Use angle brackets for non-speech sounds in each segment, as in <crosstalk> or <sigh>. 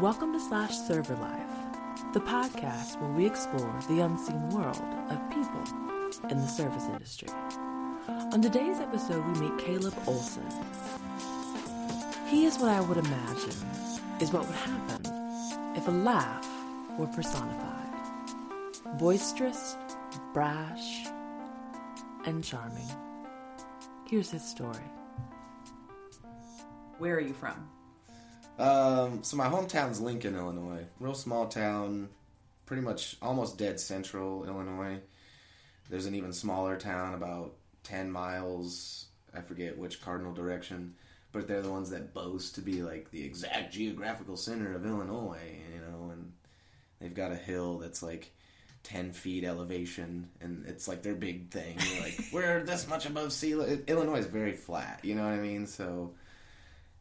Welcome to Slash Server Life, the podcast where we explore the unseen world of people in the service industry. On today's episode, we meet Caleb Olson. He is what I would imagine is what would happen if a laugh were personified. Boisterous, brash, and charming. Here's his story. Where are you from? Um, so my hometown's Lincoln, Illinois. Real small town, pretty much almost dead central Illinois. There's an even smaller town about 10 miles, I forget which cardinal direction, but they're the ones that boast to be like the exact geographical center of Illinois, you know, and they've got a hill that's like 10 feet elevation and it's like their big thing. You're like, <laughs> we're this much above sea level. Illinois is very flat, you know what I mean? So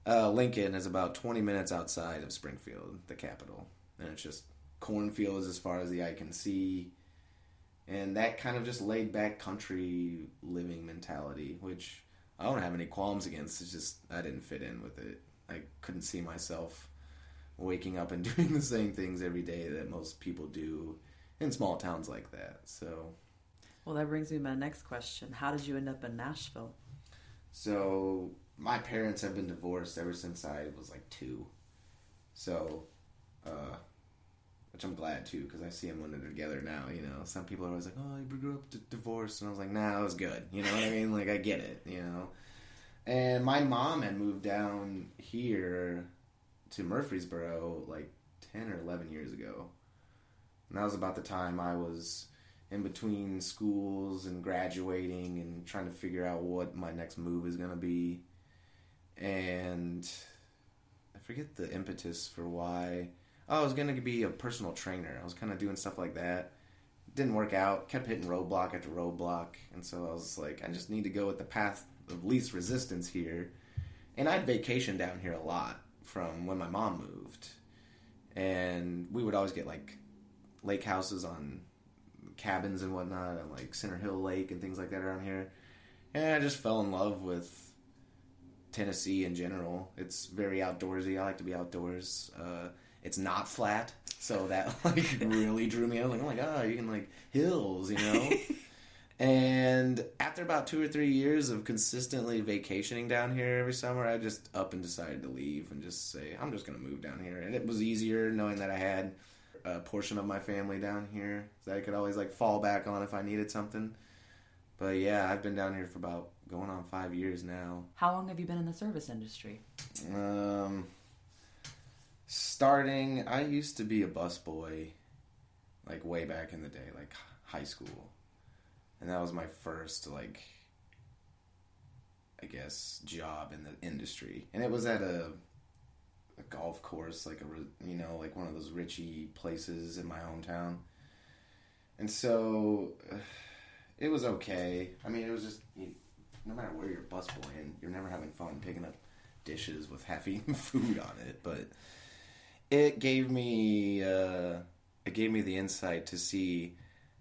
uh, Lincoln is about 20 minutes outside of Springfield, the capital. And it's just cornfields as far as the eye can see. And that kind of just laid back country living mentality, which I don't have any qualms against. It's just I didn't fit in with it. I couldn't see myself waking up and <laughs> doing the same things every day that most people do in small towns like that. So, well, that brings me to my next question. How did you end up in Nashville? So, my parents have been divorced ever since I was like two. So, uh, which I'm glad too because I see them when they're together now. You know, some people are always like, "Oh, you grew up d- divorced," and I was like, "Nah, it was good." You know what I mean? Like, I get it. You know. And my mom had moved down here to Murfreesboro like ten or eleven years ago, and that was about the time I was in between schools and graduating and trying to figure out what my next move is going to be and I forget the impetus for why. Oh, I was gonna be a personal trainer. I was kind of doing stuff like that. Didn't work out. Kept hitting roadblock after roadblock, and so I was like, I just need to go with the path of least resistance here. And I'd vacation down here a lot from when my mom moved, and we would always get like lake houses on cabins and whatnot, on like Center Hill Lake and things like that around here. And I just fell in love with Tennessee in general. It's very outdoorsy. I like to be outdoors. Uh, it's not flat, so that <laughs> like really drew me. I was like, oh my god, you can like hills, you know. <laughs> and after about two or three years of consistently vacationing down here every summer, I just up and decided to leave and just say I'm just gonna move down here. And it was easier knowing that I had a portion of my family down here that I could always like fall back on if I needed something. But yeah, I've been down here for about going on five years now. How long have you been in the service industry? Um, starting, I used to be a busboy, like way back in the day, like high school, and that was my first like, I guess, job in the industry, and it was at a a golf course, like a you know, like one of those richy places in my hometown, and so. Uh, it was okay. I mean, it was just you, no matter where you're busboying, you're never having fun picking up dishes with half-eaten <laughs> food on it. But it gave me uh, it gave me the insight to see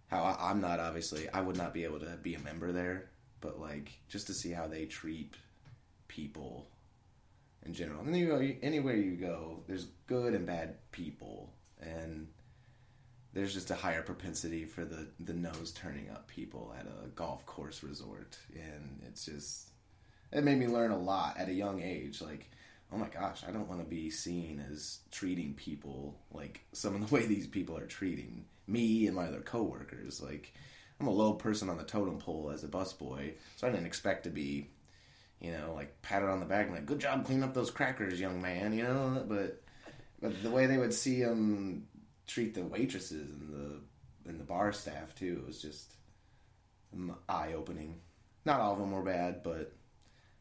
how I, I'm not obviously I would not be able to be a member there, but like just to see how they treat people in general. And you know, anywhere you go, there's good and bad people, and there's just a higher propensity for the the nose turning up people at a golf course resort, and it's just it made me learn a lot at a young age. Like, oh my gosh, I don't want to be seen as treating people like some of the <laughs> way these people are treating me and my other coworkers. Like, I'm a low person on the totem pole as a busboy, so I didn't expect to be, you know, like patted on the back and like, good job cleaning up those crackers, young man, you know. But but the way they would see him treat the waitresses and the and the bar staff too. It was just eye opening. Not all of them were bad, but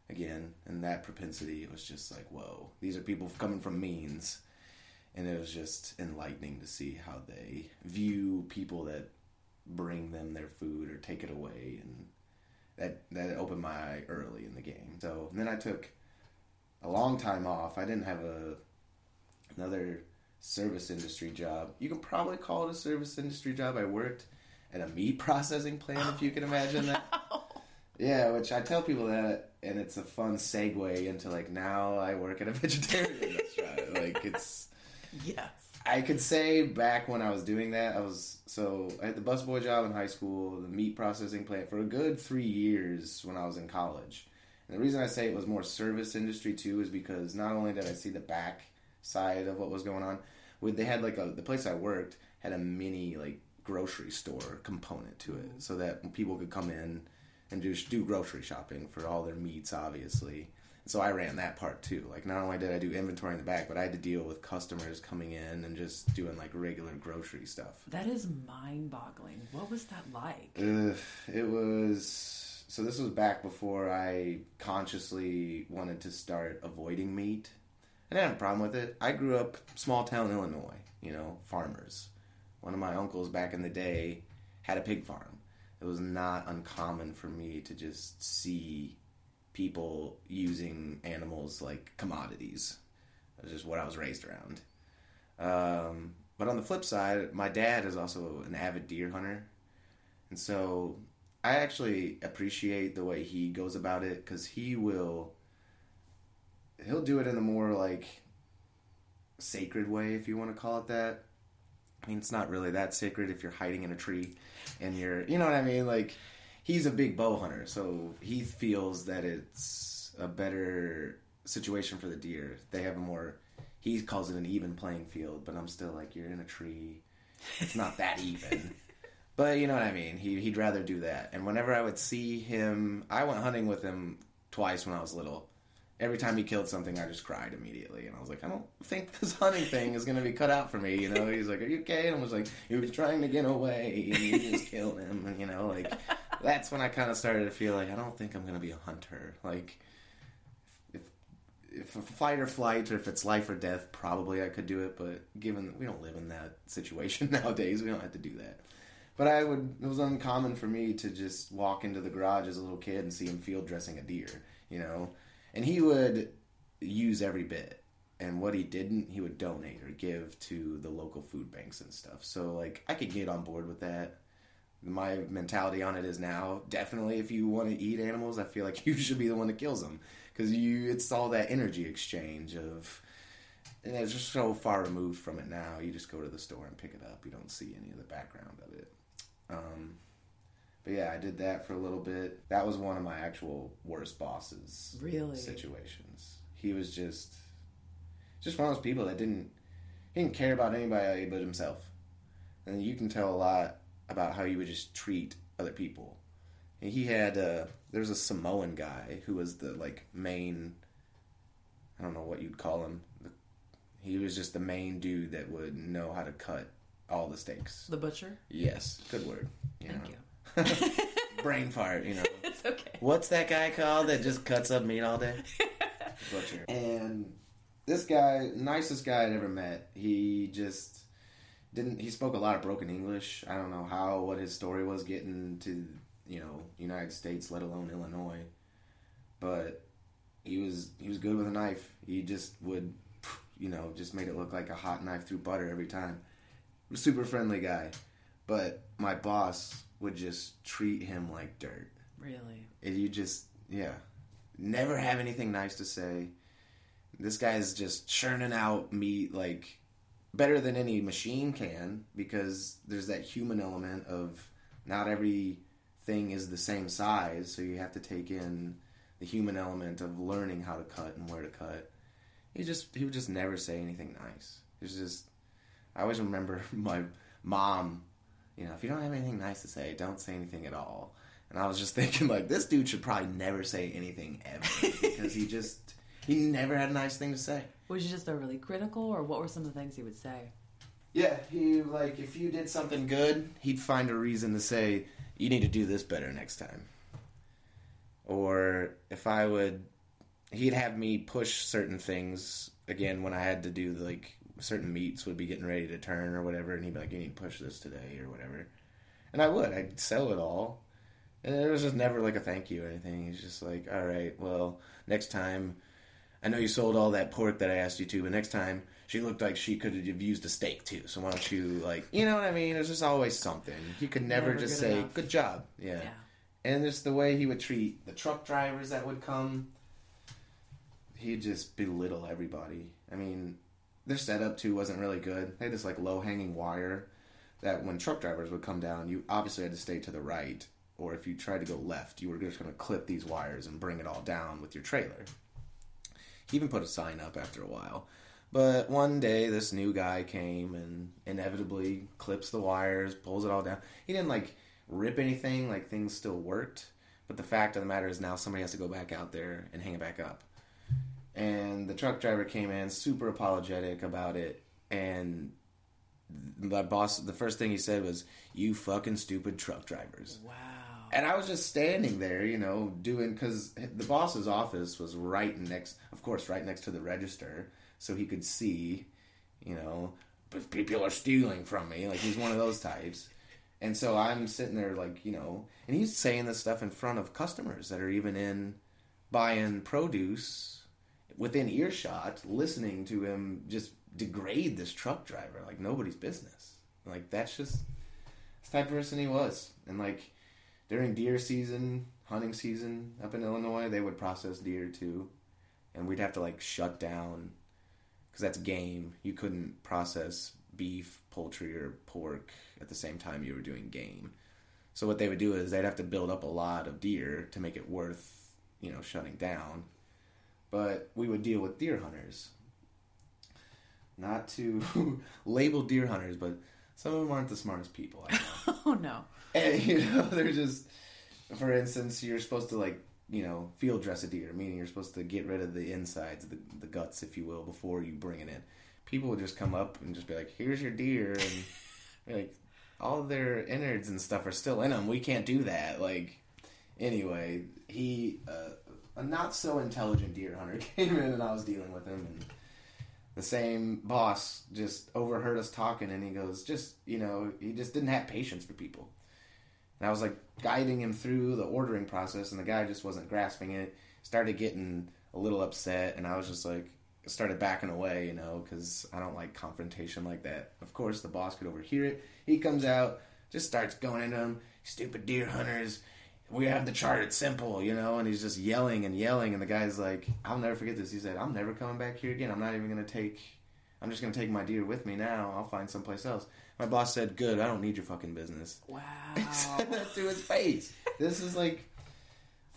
again, and that propensity, it was just like, whoa, these are people coming from means, and it was just enlightening to see how they view people that bring them their food or take it away, and that that opened my eye early in the game. So then I took a long time off. I didn't have a another service industry job. You can probably call it a service industry job. I worked at a meat <laughs> processing plant, if you can imagine that. <laughs> Oh, yeah, which I tell people that, and it's a fun segue into like now I work at a <laughs> vegetarian restaurant. Like it's, Yes. I could say back when I was doing that, I was so I had the busboy job in high school, the meat processing plant for a good three years when I was in college. And the reason I say it was more service industry too is because not only did I see the back side of what was going on, with they had like a the place I worked had a mini like grocery store component to it, so that people could come in and just do grocery shopping for all their meats, obviously. So I ran that part too. Like not only did I do inventory in the back, but I had to deal with customers coming in and just doing like regular grocery stuff. That is mind boggling. What was that like? Ugh, it was so. This was back before I consciously wanted to start avoiding meat. I didn't have a problem with it. I grew up small town Illinois. You know, farmers. One of my uncles back in the day had a pig farm. It was not uncommon for me to just see people using animals like commodities. That's just what I was raised around. Um, but on the flip side, my dad is also an avid deer hunter. And so I actually appreciate the way he goes about it because he will, he'll do it in a more like sacred way, if you want to call it that. I mean, it's not really that sacred if you're hiding in a tree and you're, you know what I mean? Like, he's a big bow hunter, so he feels that it's a better situation for the deer. They have a more, he calls it an even playing field, but I'm still like, you're in a tree. It's not that even. <laughs> But you know what I mean? He, he'd rather do that. And whenever I would see him, I went hunting with him twice when I was little. Every time he killed something, I just cried immediately. And I was like, I don't think this hunting thing is going to be cut out for me. You know, he's like, Are you okay? And I was like, He was trying to get away and you just killed him. And, you know, like, that's when I kind of started to feel like, I don't think I'm going to be a hunter. Like, if, if a fight or flight, or if it's life or death, probably I could do it. But given we don't live in that situation <laughs> nowadays, we don't have to do that. But I would. It was uncommon for me to just walk into the garage as a little kid and see him field dressing a deer. You know, and he would use every bit. And what he didn't, he would donate or give to the local food banks and stuff. So like, I could get on board with that. My mentality on it is now definitely if you want to eat animals, I feel like <laughs> you should be the one that kills them because you. It's all that energy exchange of. And it's just so far removed from it now. You just go to the store and pick it up. You don't see any of the background of it. Um, but yeah, I did that for a little bit. That was one of my actual worst bosses Really? situations. He was just just one of those people that didn't he didn't care about anybody but himself. And you can tell a lot about how you would just treat other people. And he had uh was a Samoan guy who was the like main I don't know what you'd call him. He was just the main dude that would know how to cut all the steaks. The butcher? Yes, good word. You Thank know. you. <laughs> Brain fart, you know. <laughs> it's okay. What's that guy called that just cuts up meat all day? <laughs> Butcher. And this guy, nicest guy I'd ever met, he just didn't. He spoke a lot of broken English. I don't know how what his story was getting to you know United States, let alone Illinois. But he was he was good with a knife. He just would, you know, just made it look like a hot knife through butter every time. Super friendly guy, but my boss would just treat him like dirt. Really? And you just, yeah, never have anything nice to say. This guy is just churning out meat like better than any machine can because there's that human element of not everything is the same size, so you have to take in the human element of learning how to cut and where to cut. He just he would just never say anything nice. It was just I always remember <laughs> my mom, you know, if you don't have anything nice to say, don't say anything at all. And I was just <laughs> thinking, like, this dude should probably never say anything ever because he just he never had a nice thing to say. Was he just overly critical, or what were some of the things he would say? Yeah, he like if you did something good, he'd find a reason to say you need to do this better next time. Or if I would, he'd have me push certain things again when I had to do like certain meats would be getting ready to turn or whatever, and he'd be like, "You need to push this today" or whatever, and I would. I'd sell it all, and it was just never like a thank you or anything. He's just like, "All right, well, next time." I know you sold all that pork that I asked you to, but next time she looked like she could have used a steak too. So why don't you like, you know what I mean? There's just always something. You could never, Never just good say enough. good job. Yeah. Yeah. and just the way he would treat the truck drivers that would come. He'd just belittle everybody. I mean, their setup too wasn't really good. They had this like low hanging wire that when truck drivers would come down, you obviously had to stay to the right, or if you tried to go left, you were just going to clip these wires and bring it all down with your trailer. He even put a sign up after a while. But one day, this new guy came and inevitably clips the wires, pulls it all down. He didn't like rip anything, like things still worked. But the fact of the matter is now somebody has to go back out there and hang it back up. And the truck driver came in super apologetic about it. And the boss, the first thing he said was, You fucking stupid truck drivers. Wow. And I was just standing there, you know, doing because the boss's office was right next, of course, right next to the register, so he could see, you know, if people are stealing from me, like he's one of those types. And so I'm sitting there, like, you know, and he's saying this stuff in front of customers that are even in buying produce within earshot, listening to him just degrade this truck driver like nobody's business. Like that's just the type of person he was. And like during deer season, hunting season up in Illinois, they would process deer too, and we'd have to like shut down because that's game. You couldn't process beef, poultry, or pork at the same time you were doing game. So what they would do is they'd have to build up a lot of deer to make it worth, you know, shutting down. But we would deal with deer hunters. Not to <laughs> label deer hunters, but some of them aren't the smartest people I know. <laughs> oh no. And <laughs> you know, they're just for instance, you're supposed to like, you know, field dress a deer, meaning you're supposed to get rid of the insides, the, the guts, if you will, before you bring it in. People would just come up and just be like, "Here's your deer," and like, all their innards and stuff are still in them. We can't do that. Like, anyway, he uh, a not so intelligent deer hunter <laughs> came in, and I was dealing with him, and the same boss just overheard us talking, and he goes, "Just you know, he just didn't have patience for people." And I was like guiding him through the ordering process, and the guy just wasn't grasping it. Started getting a little upset, and I was just like, started backing away, you know, because I don't like confrontation like that. Of course, the boss could overhear it. He comes out, just starts going into him, stupid deer hunters. We have the chart. It's simple, you know, and he's just yelling and yelling. And the guy's like, "I'll never forget this." He said, "I'm never coming back here again. I'm not even gonna take. I'm just gonna take my deer with me now. I'll find someplace else." My boss said, "Good. I don't need your fucking business." Wow. <laughs> said that to his face. This is like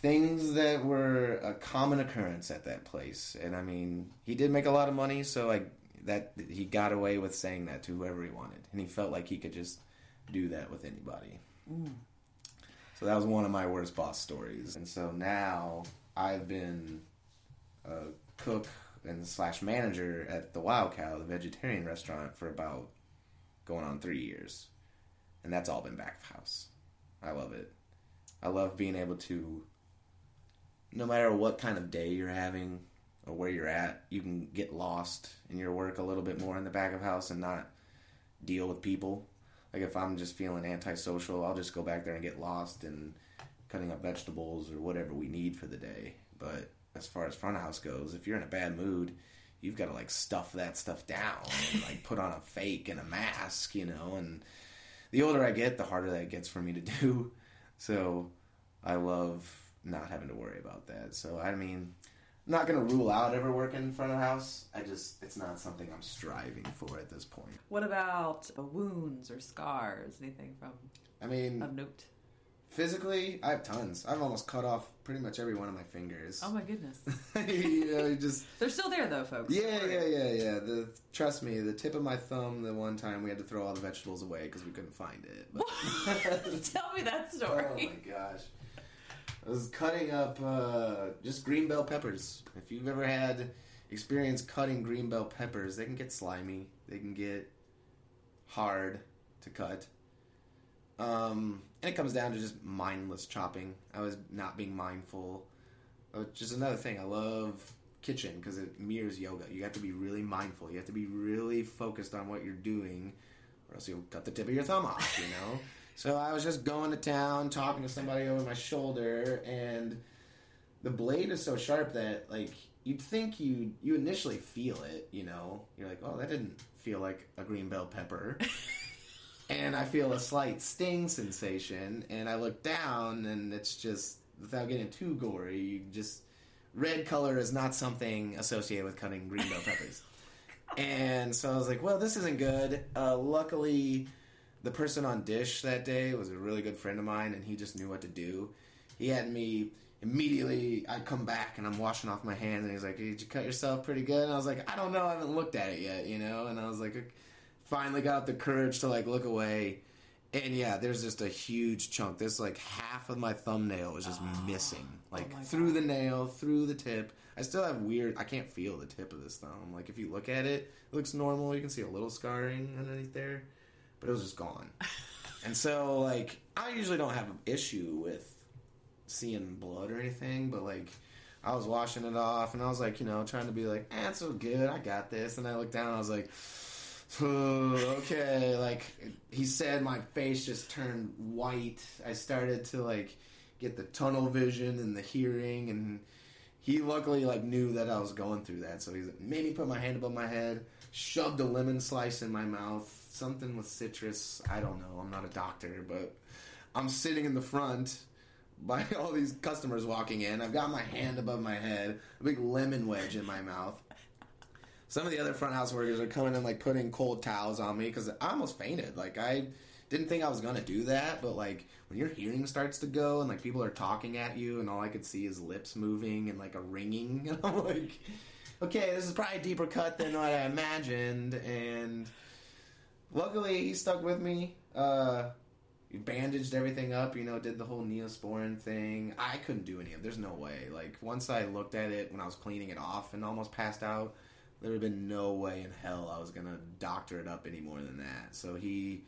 things that were a common occurrence at that place, and I mean, he did make a lot of money, so like that he got away with saying that to whoever he wanted, and he felt like he could just do that with anybody. So that was one of my worst boss stories, and so now I've been a cook and slash manager at the Wild Cow, the vegetarian restaurant, for about going on three years, and that's all been back of house. I love it. I love being able to, no matter what kind of day you're having or where you're at, you can get lost in your work a little bit more in the back of house and not deal with people. Like if I'm just feeling antisocial, I'll just go back there and get lost and cutting up vegetables or whatever we need for the day. But as far as front of house goes, if you're in a bad mood, you've got to like stuff that stuff down and like put on a fake and a mask, you know. And the older I get, the harder that gets for me to <laughs> do. So I love not having to worry about that. So I mean, I'm not gonna rule out ever working in front of house. I just it's not something I'm striving for at this point. What about wounds or scars? Anything from I mean, of note? physically, I have tons. I've almost cut off pretty much every one of my fingers. Oh my goodness. <laughs> you know, you just <laughs> They're still there though, folks. Yeah, yeah, yeah, yeah. The trust me, the tip of my thumb. The one time we had to throw all the vegetables away because we couldn't find it. But <laughs> Tell me that story. oh my gosh, I was cutting up uh, just green bell peppers. If you've ever had experience cutting green bell peppers, they can get slimy. They can get hard to cut. Um, and it comes down to just mindless chopping. I was not being mindful. Which is another thing. I love kitchen because it mirrors yoga. You have to be really mindful. You have to be really focused on what you're doing, or else you'll cut the tip of your thumb off. You know. <laughs> so I was just going to town, talking to somebody over my shoulder, and the blade is so sharp that like you'd think you you initially feel it. You know, you're like, oh, that didn't feel like a green bell pepper. <laughs> and I feel a slight sting sensation, and I look down, and it's just without getting too gory, you just red color is not something associated with cutting green bell peppers. <laughs> and so I was like, well, this isn't good. Uh, luckily, the person on dish that day was a really good friend of mine, and he just knew what to do. He had me immediately. I come back and I'm washing off my hands, and he's like, "Did you cut yourself pretty good?" And I was like, "I don't know. I haven't looked at it yet, you know." And I was like, finally got the courage to like look away. And yeah, there's just a huge chunk. There's like half of my thumbnail was just ah, missing, oh like my through the nail, through the tip. I still have weird. I can't feel the tip of this thumb. Like if you look at it, it looks normal. You can see a little scarring underneath there, but it was just gone. and so like I usually don't have an issue with seeing blood or anything, but like I was washing it off and I was like, you know, trying to be like, eh, it's so good, I got this. And I looked down, I was like, okay. Like he said, my face just turned white. I started to like get the tunnel vision and the hearing, and he luckily like knew that I was going through that, so he made me put my hand above my head, shoved a lemon slice in my mouth, something with citrus. I don't know. I'm not a doctor, but I'm sitting in the front by <laughs> all these customers walking in. I've got my hand above my head, a big lemon wedge in my mouth. Some of the other front house workers are coming and like putting cold towels on me because I almost fainted. Like I didn't think I was gonna do that, but like when your hearing starts to go and like people are talking at you and all I could see is lips moving and like a ringing, <laughs> and I'm like, okay, this is probably a deeper cut than what I imagined. And luckily, he stuck with me. Uh, he bandaged everything up, you know, did the whole neosporin thing. I couldn't do any of it. There's no way. Like, once I looked at it when I was cleaning it off and almost passed out, there would have been no way in hell I was to doctor it up any more than that. So he,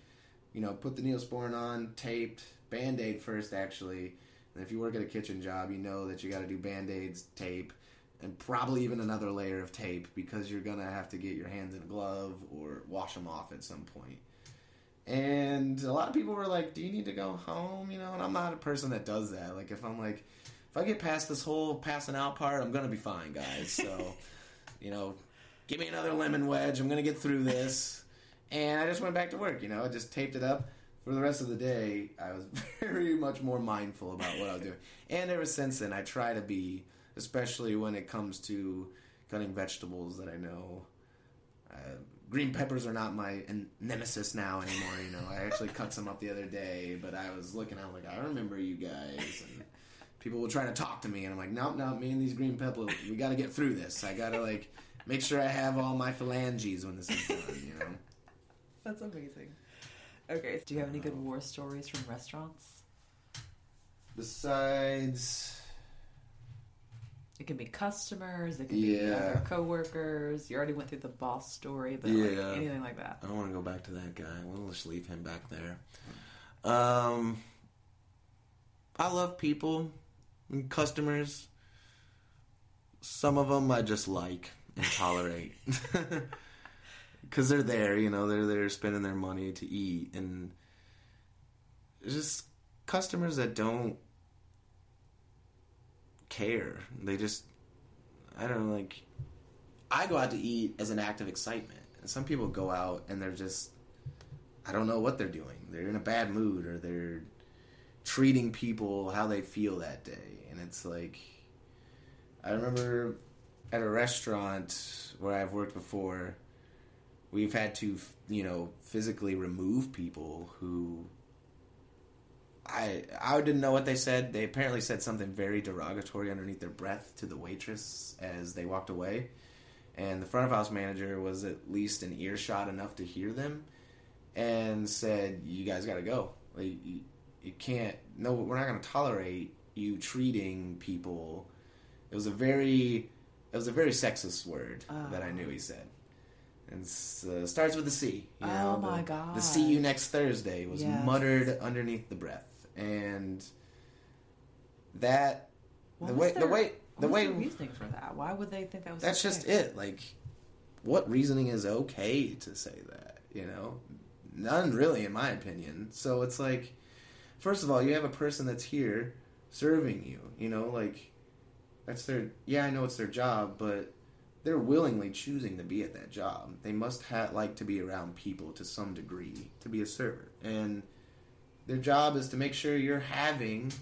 you know, put the neosporin on, taped, band aid first, actually. And if you work at a kitchen job, you know that you got to do band aids, tape, and probably even another layer of tape because you're to have to get your hands in a glove or wash them off at some point. And a lot of people were like, "Do you need to go home?" You know, and I'm not a person that does that. Like, if I'm like, if I get past this whole passing out part, I'm gonna be fine, guys. So, <laughs> you know, give me another lemon wedge. I'm gonna get through this. And I just went back to work. You know, I just taped it up. For the rest of the day, I was <laughs> very much more mindful about what I was doing. And ever since then, I try to be, especially when it comes to cutting vegetables that I know. Uh, green peppers are not my en- nemesis now anymore. You know, I actually cut some up the other day, but I was looking out like I remember you guys, and people were trying to talk to me, and I'm like, nope, nope, me and these green peppers, we got to get through this. I got to like make sure I have all my phalanges when this is done. You know. That's amazing. Okay, do you have any good war stories from restaurants? Besides, It can be customers, it can be Yeah. other coworkers. You already went through the boss story, but Yeah. like anything like that. I don't want to go back to that guy. We'll just leave him back there. Um, I love people and customers. Some of them I just like and tolerate <laughs> because they're there. You know, they're there spending their money to eat, and just customers that don't care. They just, I don't know, like. I go out to eat as an act of excitement. And some people go out and they're just I don't know what they're doing. They're in a bad mood or they're treating people how they feel that day. And it's like I remember at a restaurant where I've worked before, we've had to, you know, physically remove people who I I didn't know what they said. They apparently said something very derogatory underneath their breath to the waitress as they walked away and the front of house manager was at least an earshot enough to hear them and said you guys got to go like, you, you can't no we're not going to tolerate you treating people it was a very it was a very sexist word that i knew he said and uh, starts with a c you know, Oh my the, gosh. the see you next thursday was Yes. muttered underneath the breath and that What the way the way the way reasoning for that? Why would they think that was? that's just it. Like, what reasoning is okay to say that? You know, none really, in my opinion. So it's like, first of all, you have a person that's here serving you. You know, like that's their. Yeah, I know it's their job, but they're willingly choosing to be at that job. They must ha- like to be around people to some degree to be a server, and their job is to make sure you're having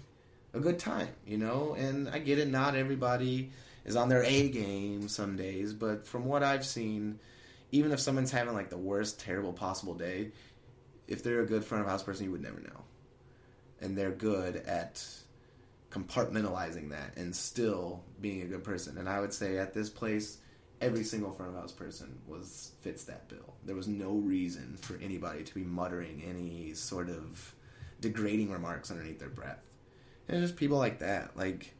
a good time, you know. And I get it, not everybody is on their A game some days, but from what I've seen, even if someone's having like the worst, terrible possible day, if they're a good front of house person, you would never know. And they're good at compartmentalizing that and still being a good person. And I would say at this place, every single front of house person was fits that bill. There was no reason for anybody to be muttering any sort of degrading remarks underneath their breath. And just people like that, like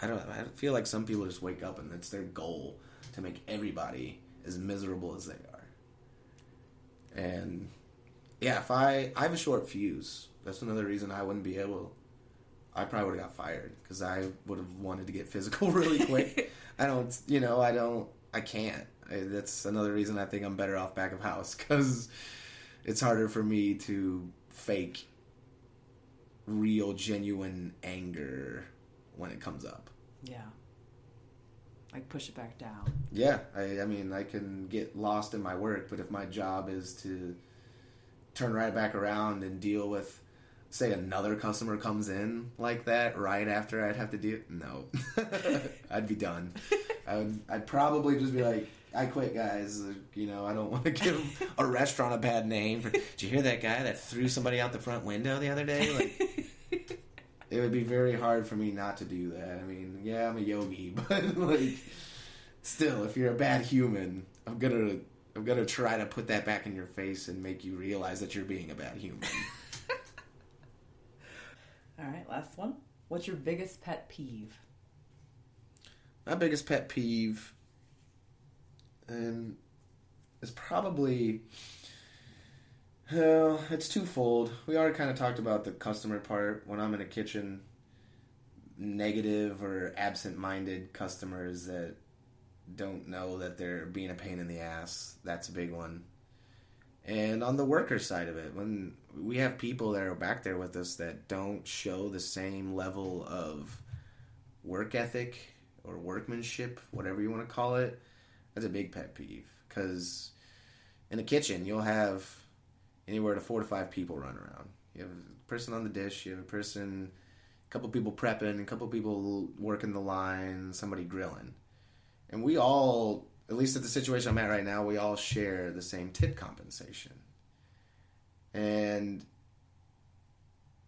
I don't I feel like some people just wake up and it's their goal to make everybody as miserable as they are. And yeah, if I I have a short fuse, that's another reason I wouldn't be able. I probably would have got fired because I would have wanted to get physical <laughs> really quick. <laughs> I don't, you know, I don't, I can't. I, that's another reason I think I'm better off back of house because it's harder for me to fake real, genuine anger when it comes up. Yeah. Like push it back down. Yeah, I, I mean, I can get lost in my work, but if my job is to turn right back around and deal with, say, another customer comes in like that right after I'd have to deal, no, <laughs> I'd be done. <laughs> I would, I'd probably just be like, I quit, guys. You know, I don't want to give <laughs> a restaurant a bad name. For, Did you hear that guy that threw somebody out the front window the other day? Like, <laughs> it would be very hard for me not to do that. I mean, yeah, I'm a yogi, <laughs> but like, still, if you're a bad human, I'm gonna, I'm gonna try to put that back in your face and make you realize that you're being a bad human. All right, last one. What's your biggest pet peeve? My biggest pet peeve, and it's probably, well, it's twofold. We already kind of talked about the customer part. When I'm in a kitchen, negative or absent-minded customers that don't know that they're being a pain in the ass. That's a big one. And on the worker side of it, when we have people that are back there with us that don't show the same level of work ethic or workmanship, whatever you want to call it, that's a big pet peeve. Because in a kitchen, you'll have anywhere to four to five people run around. You have a person on the dish, you have a person, a couple people prepping, a couple people working the line, somebody grilling. And we all, at least at the situation I'm at right now, we all share the same tip compensation. And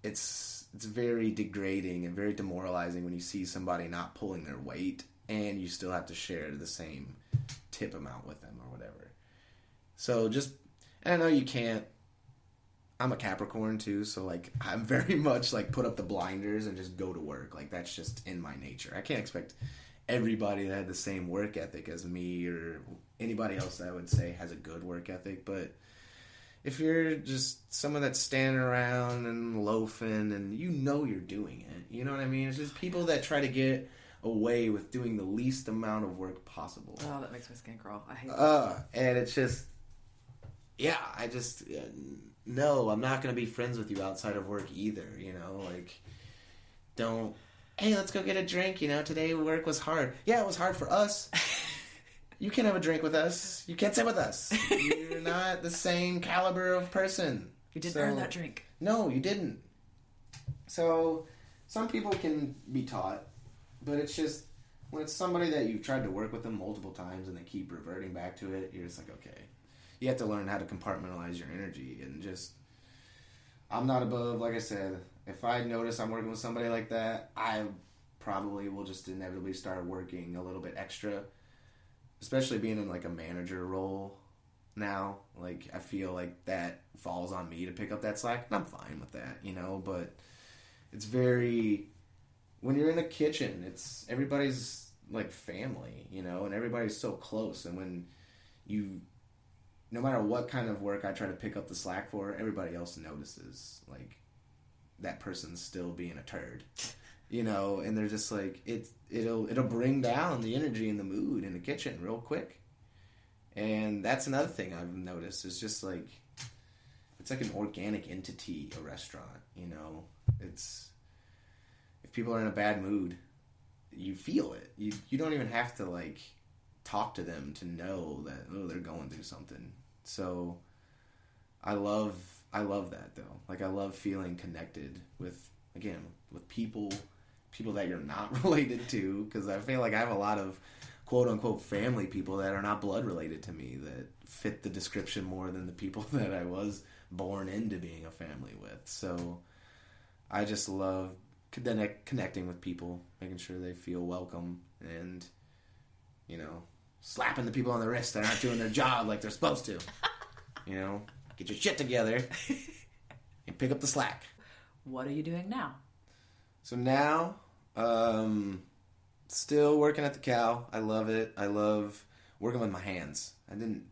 it's it's very degrading and very demoralizing when you see somebody not pulling their weight and you still have to share the same tip amount with them or whatever. So just I know you can't I'm a Capricorn too, so like <laughs> I'm very much like put up the blinders and just go to work. Like that's just in my nature. I can't expect everybody that had the same work ethic as me or anybody else that I would say has a good work ethic, but if you're just someone that's standing around and loafing and you know you're doing it, you know what I mean? It's just people that try to get away with doing the least amount of work possible. Oh, that makes my skin crawl. I hate that. Uh, and it's just, yeah, I just, uh, no, I'm not going to be friends with you outside of work either, you know? Like, don't, hey, let's go get a drink, you know? Today work was hard. Yeah, it was hard for us. <laughs> you can't have a drink with us. You can't sit with us. You're <laughs> not the same caliber of person. You didn't So- earn that drink. No, you didn't. So, some people can be taught, but it's just when it's somebody that you've tried to work with them multiple times and they keep reverting back to it, you're just like, okay. You have to learn how to compartmentalize your energy and just. I'm not above, like I said, if I notice I'm working with somebody like that, I probably will just inevitably start working a little bit extra, especially being in like a manager role now. Like I feel like that falls on me to pick up that slack, and I'm fine with that, you know. But it's very when you're in the kitchen, it's everybody's like family, you know, and everybody's so close. And when you, no matter what kind of work I try to pick up the slack for, everybody else notices like that person's still being a turd. You know, and they're just like it. It'll it'll bring down the energy and the mood in the kitchen real quick. And that's another thing I've noticed is just like it's like an organic entity, a restaurant, you know. It's people are in a bad mood, you feel it. You you don't even have to like talk to them to know that oh they're going through something. So I love I love that though. Like I love feeling connected with again with people people that you're not <laughs> related to because I feel like I have a lot of quote unquote family people that are not blood related to me that fit the description more than the people <laughs> that I was born into being a family with. So I just love connect, connecting with people, making sure they feel welcome, and you know, slapping the people on the wrist that aren't doing their job like they're supposed to. <laughs> You know, get your shit together <laughs> and pick up the slack. What are you doing now? So now, um, still working at the cow. I love it. I love working with my hands. I didn't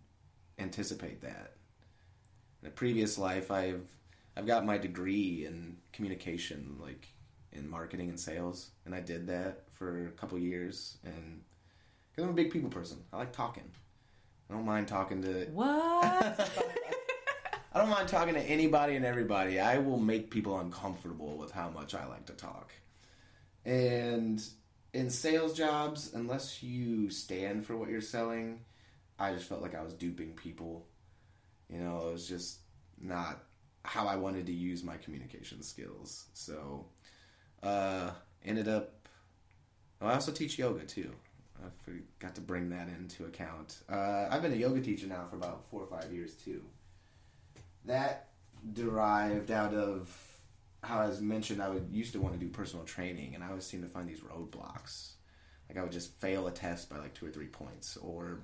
anticipate that. In a previous life, I've I've got my degree in communication, like in marketing and sales, and I did that for a couple years. And because I'm a big people person, I like talking. I don't mind talking to What? <laughs> <laughs> I don't mind talking to anybody and everybody. I will make people uncomfortable with how much I like to talk. And in sales jobs, unless you stand for what you're selling, I just felt like I was duping people. You know, it was just not how I wanted to use my communication skills. So, uh, ended up. I also teach yoga too. I forgot to bring that into account. Uh, I've been a yoga teacher now for about four or five years too. That derived out of how I was mentioned. I would used to want to do personal training, and I always seemed to find these roadblocks. Like I would just fail a test by like two or three points, or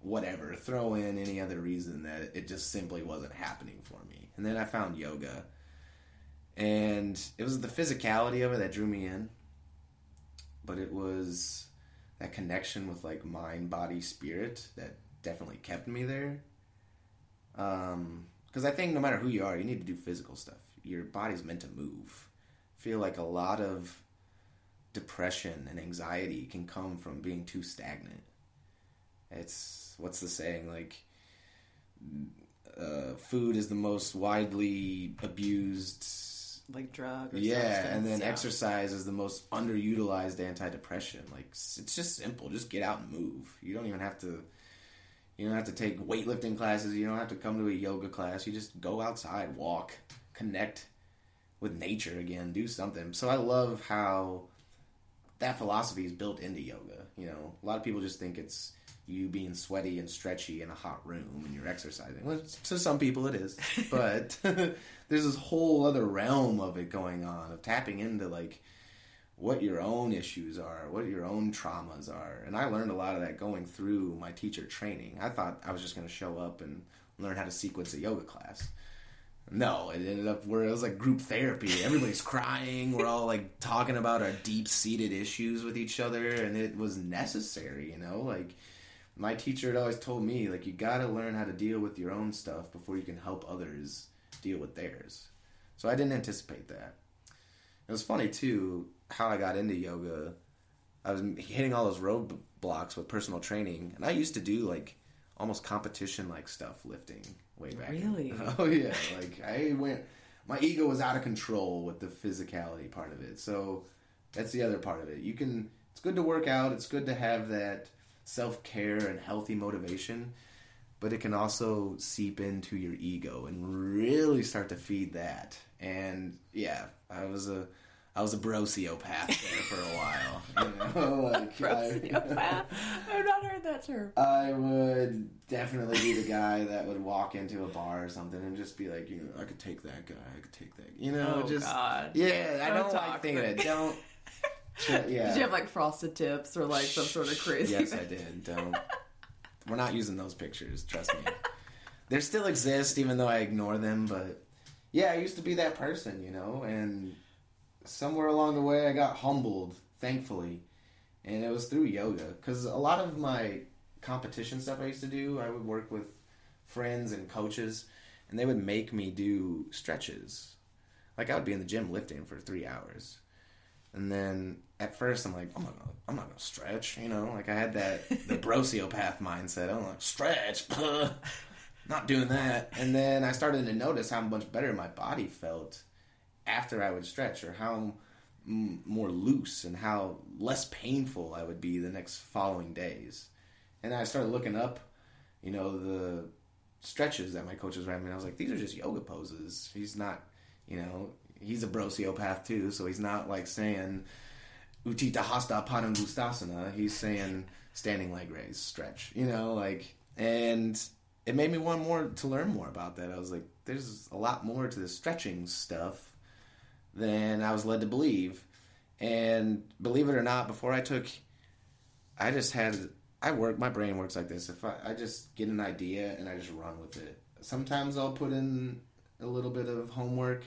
whatever. Throw in any other reason that it just simply wasn't happening for me. And then I found yoga, and it was the physicality of it that drew me in. But it was that connection with like mind, body, spirit that definitely kept me there. Um, because I think no matter who you are, you need to do physical stuff. Your body's meant to move. I feel like a lot of depression and anxiety can come from being too stagnant. It's what's the saying like uh, food is the most widely abused like drug or yeah substance, and then yeah. exercise is the most underutilized antidepressant. Like it's just simple. Just get out and move. You don't even have to you don't have to take weightlifting classes. You don't have to come to a yoga class. You just go outside walk connect with nature again do something. So i love how that philosophy is built into yoga you know? A lot of people just think it's you being sweaty and stretchy in a hot room and you're exercising. Well, to some people it is, <laughs> but <laughs> there's this whole other realm of it going on of tapping into like what your own issues are, what your own traumas are. And I learned a lot of that going through my teacher training. I thought I was just going to show up and learn how to sequence a yoga class. No, it ended up where it was like group therapy. Everybody's crying. We're all like talking about our deep seated issues with each other, and it was necessary, you know? Like, my teacher had always told me like you got to learn how to deal with your own stuff before you can help others deal with theirs. So i didn't anticipate that. It was funny too how i got into yoga. I was hitting all those roadblocks with personal training and i used to do like almost competition like stuff lifting way back in- Really? <laughs> oh yeah like i went my ego was out of control with the physicality part of it so that's the other part of it. You can it's good to work out it's good to have that self care and healthy motivation, but it can also seep into your ego and really start to feed that. And yeah, I was a I was a brociopath there for a while. You know, <laughs> like <laughs> Sociopath. <laughs> I've not heard that term. I, I would definitely be the guy that would walk into a bar or something and just be like, you know, I could take that guy, I could take that. You know, Oh, just God. yeah. I So don't like thinking it. Don't. Yeah. Did you have like frosted tips or like some sort of crazy? Yes, I did. Don't. We're not using those pictures. Trust me. They still exist, even though I ignore them. But yeah, I used to be that person, you know. And somewhere along the way, I got humbled, thankfully, and it was through yoga. Because a lot of my competition stuff I used to do, I would work with friends and coaches, and they would make me do stretches. Like I would be in the gym lifting for three hours. And then at first I'm like, oh, I'm not gonna, I'm not gonna stretch, you know. Like I had that the <laughs> brociopath mindset. I'm like, stretch, not doing that. And then I started to notice how much better my body felt after I would stretch, or how m- more loose and how less painful I would be the next following days. And I started looking up, you know, the stretches that my coach was writing. I was like, these are just yoga poses. He's not, you know, he's a brociopath too, so he's not like saying utthita Hasta Padangusthasana. He's saying standing leg raise, stretch, you know, like, and it made me want more to learn more about that. I was like, there's a lot more to the stretching stuff than I was led to believe. And believe it or not, before I took, I just had, I work, my brain works like this. If I, I just get an idea and I just run with it. Sometimes I'll put in a little bit of homework,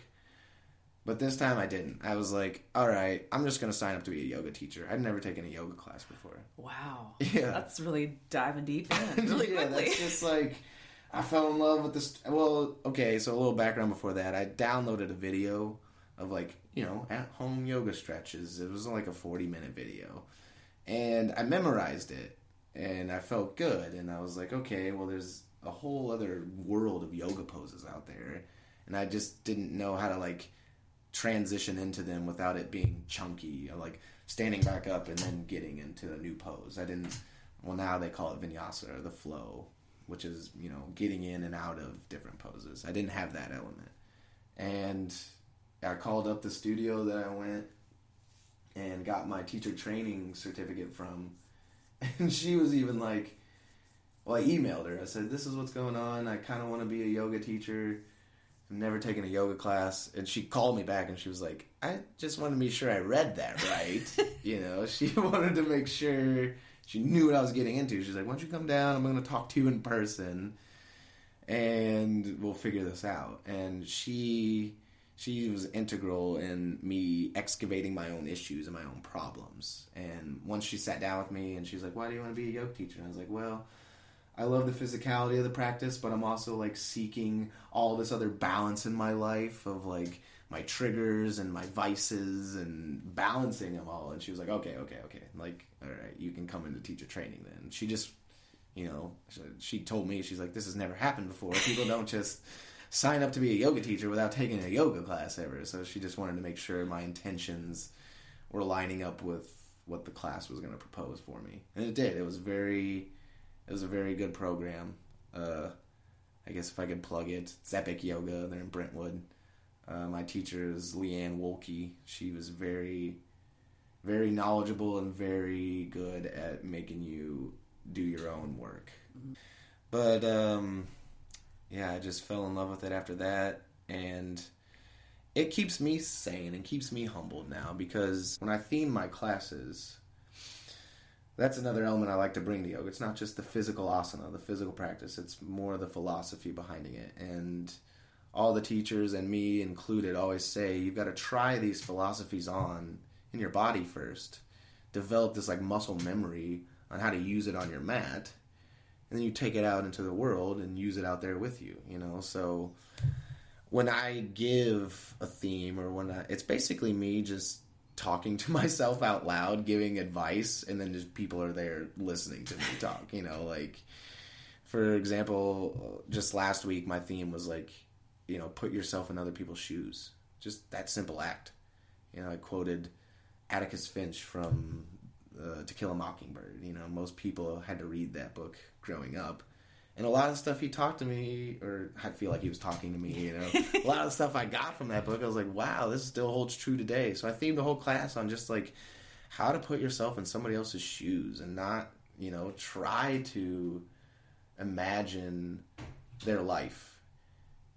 but this time I didn't. I was like, all right, I'm just going to sign up to be a yoga teacher. I'd never taken a yoga class before. Wow. Yeah. That's really diving deep in <laughs> really yeah, quickly. that's just like I fell in love with this. Well, okay, so a little background before that. I downloaded a video of like you know at home yoga stretches. It was like a forty minute video, and I memorized it, and I felt good, and I was like, okay, well, there's a whole other world of yoga poses out there, and I just didn't know how to like transition into them without it being chunky, like standing back up and then getting into a new pose. I didn't. Well, now they call it vinyasa or the flow, which is you know getting in and out of different poses. I didn't have that element, and I called up the studio that I went and got my teacher training certificate from, <laughs> and she was even like, well, I emailed her. I said, "This is what's going on. I kind of want to be a yoga teacher." I've never taken a yoga class, and she called me back and she was like, "I just wanted to be sure I read that right." <laughs> you know, she <laughs> wanted to make sure she knew what I was getting into. She's like, "Why don't you come down? I'm going to talk to you in person, and we'll figure this out." And she she was integral in me excavating my own issues and my own problems. And once she sat down with me and she's like, "Why do you want to be a yoga teacher?" And I was like, "Well." I love the physicality of the practice, but I'm also like seeking all this other balance in my life of like my triggers and my vices and balancing them all. And she was like, okay, okay, okay. Like, all right, you can come into teacher training then. She just, you know, she, she told me, she's like, this has never happened before. People don't <laughs> just sign up to be a yoga teacher without taking a yoga class ever. So she just wanted to make sure my intentions were lining up with what the class was going to propose for me. And it did. It was very it was a very good program. Uh, I guess if I could plug it, it's Epic Yoga. They're in Brentwood. Uh, my teacher is Leanne Wolke. She was very, very knowledgeable and very good at making you do your own work. But um, yeah, I just fell in love with it after that, and it keeps me sane and keeps me humbled now because when I theme my classes, that's another element I like to bring to yoga. It's not just the physical asana, the physical practice. It's more the philosophy behind it. And all the teachers and me included always say you've got to try these philosophies on in your body first. Develop this like muscle memory on how to use it on your mat. And then you take it out into the world and use it out there with you, you know? So when I give a theme or when I, it's basically me just talking to <laughs> myself out loud, giving advice, and then just people are there listening to me talk. You know, like for example, just last week my theme was like, you know, put yourself in other people's shoes. Just that simple act. You know, I quoted Atticus Finch from uh, To Kill a Mockingbird. You know, most people had to read that book growing up. And a lot of stuff he talked to me, or I feel like he was talking to me, you know. a lot of the stuff I got from that book, I was like, wow, this still holds true today. So I themed the whole class on just like how to put yourself in somebody else's shoes and not, you know, try to imagine their life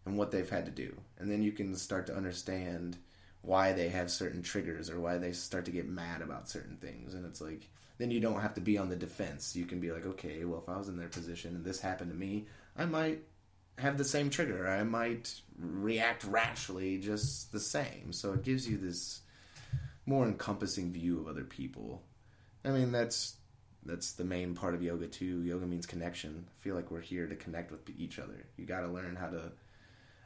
and what they've had to do. And then you can start to understand why they have certain triggers or why they start to get mad about certain things. And it's like, then you don't have to be on the defense. You can be like, okay, well, if I was in their position and this happened to me, I might have the same trigger. I might react rashly just the same. So it gives you this more encompassing view of other people. I mean, that's that's the main part of yoga too. Yoga means connection. I feel like we're here to connect with each other. You got to learn how to.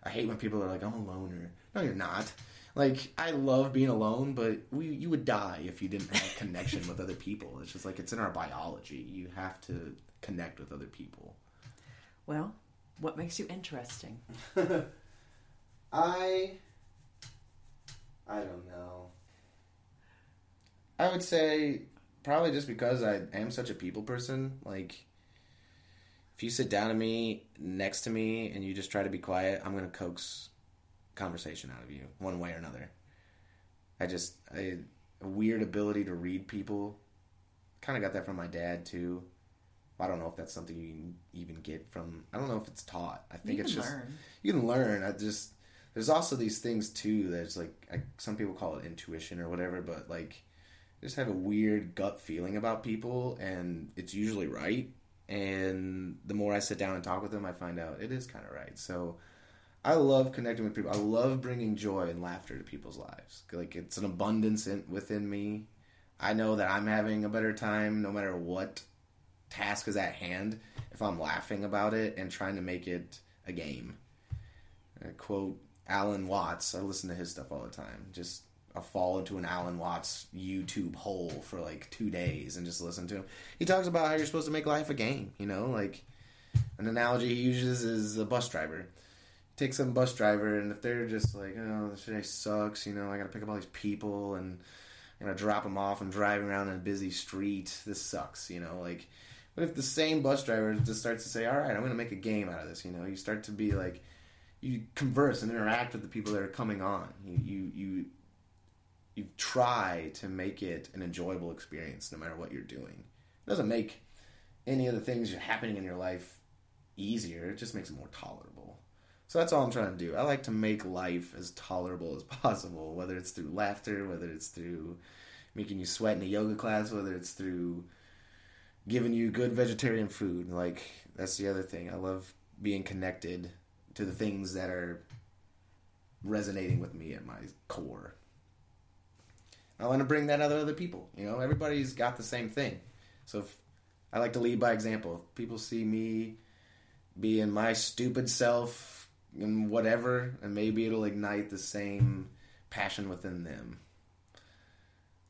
I hate when people are like, "I'm a loner." No, you're not. Like I love being alone, but we you would die if you didn't have connection with other people. It's just like it's in our biology. You have to connect with other people. Well, what makes you interesting? <laughs> I I don't know. I would say probably just because I am such a people person. Like if you sit down to me next to me and you just try to be quiet, I'm gonna coax conversation out of you one way or another. I just I, a weird ability to read people. Kind of got that from my dad too. I don't know if that's something you can even get from. I don't know if it's taught. I think it's just learn. you can learn. I just there's also these things too. that's like I, some people call it intuition or whatever, but like I just have a weird gut feeling about people, and it's usually right. And the more I sit down and talk with them, I find out it is kind of right. So I love connecting with people. I love bringing joy and laughter to people's lives. Like it's an abundance in, within me. I know that I'm having a better time no matter what task is at hand if I'm laughing about it and trying to make it a game. I quote Alan Watts. I listen to his stuff all the time. Just I fall into an Alan Watts YouTube hole for like two days and just listen to him. He talks about how you're supposed to make life a game. You know, like an analogy he uses is a bus driver. Take some bus driver, and if they're just like, "Oh, this day sucks," you know, I got to pick up all these people, and I'm gonna drop them off and driving around in a busy street. This sucks, you know. Like, what if the same bus driver just starts to say, "All right, I'm gonna make a game out of this," you know? You start to be like, you converse and interact with the people that are coming on. You you you, you try to make it an enjoyable experience, no matter what you're doing. It doesn't make any of the things happening in your life easier. It just makes it more tolerable. So that's all I'm trying to do. I like to make life as tolerable as possible, whether it's through laughter, whether it's through making you sweat in a yoga class, whether it's through giving you good vegetarian food. Like that's the other thing. I love being connected to the things that are resonating with me at my core. I want to bring that out to other people. You know, everybody's got the same thing. So if I like to lead by example. If people see me being my stupid self and whatever, and maybe it'll ignite the same passion within them.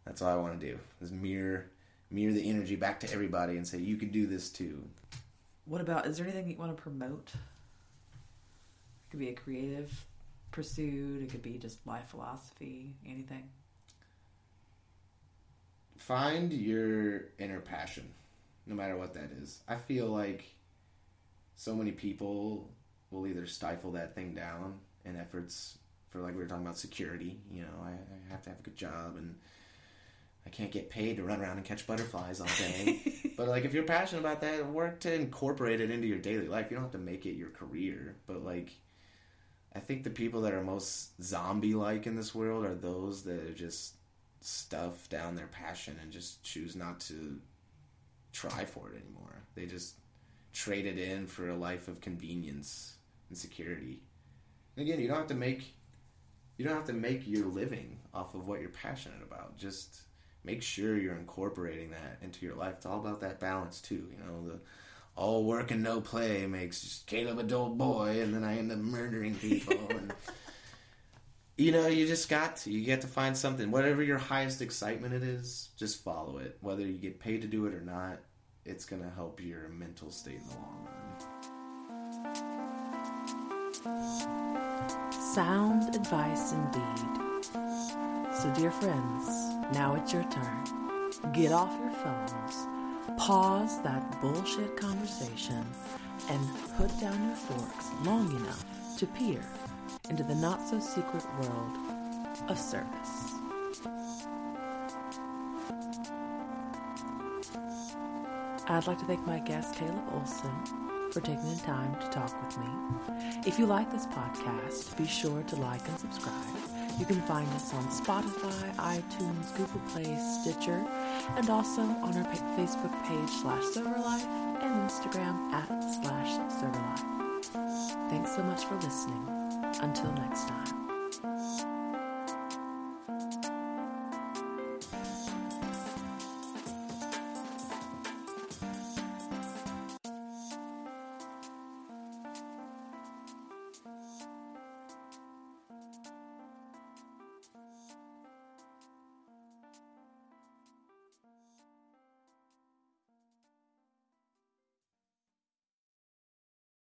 That's all I want to do. Is mirror mirror the energy back to everybody and say you can do this too. What about? Is there anything you want to promote? It could be a creative pursuit. It could be just life philosophy. Anything. Find your inner passion, no matter what that is. I feel like so many people will either stifle that thing down in efforts for like we were talking about security. You know, I, I have to have a good job and I can't get paid to run around and catch butterflies all day. <laughs> but like if you're passionate about that, work to incorporate it into your daily life. You don't have to make it your career, but like I think the people that are most zombie like in this world are those that are just stuff down their passion and just choose not to try for it anymore. They just trade it in for a life of convenience and security. And again, you don't have to make you don't have to make your living off of what you're passionate about. Just make sure you're incorporating that into your life. It's all about that balance too. You know, the all work and no play makes Caleb a dull boy, and then I end up murdering people. <laughs> and you know, you just got to. You get to find something. Whatever your highest excitement it is, just follow it. Whether you get paid to do it or not, it's gonna help your mental state in the long run. Sound advice indeed. So, dear friends, now it's your turn. Get off your phones, pause that bullshit conversation, and put down your forks long enough to peer into the not so secret world of service. I'd like to thank my guest, Caleb Olson, for taking the time to talk with me. If you like this podcast, be sure to like and subscribe. You can find us on Spotify, iTunes, Google Play, Stitcher, and also on our Facebook page slash Serverlife and Instagram at slash Serverlife. Thanks so much for listening. Until next time.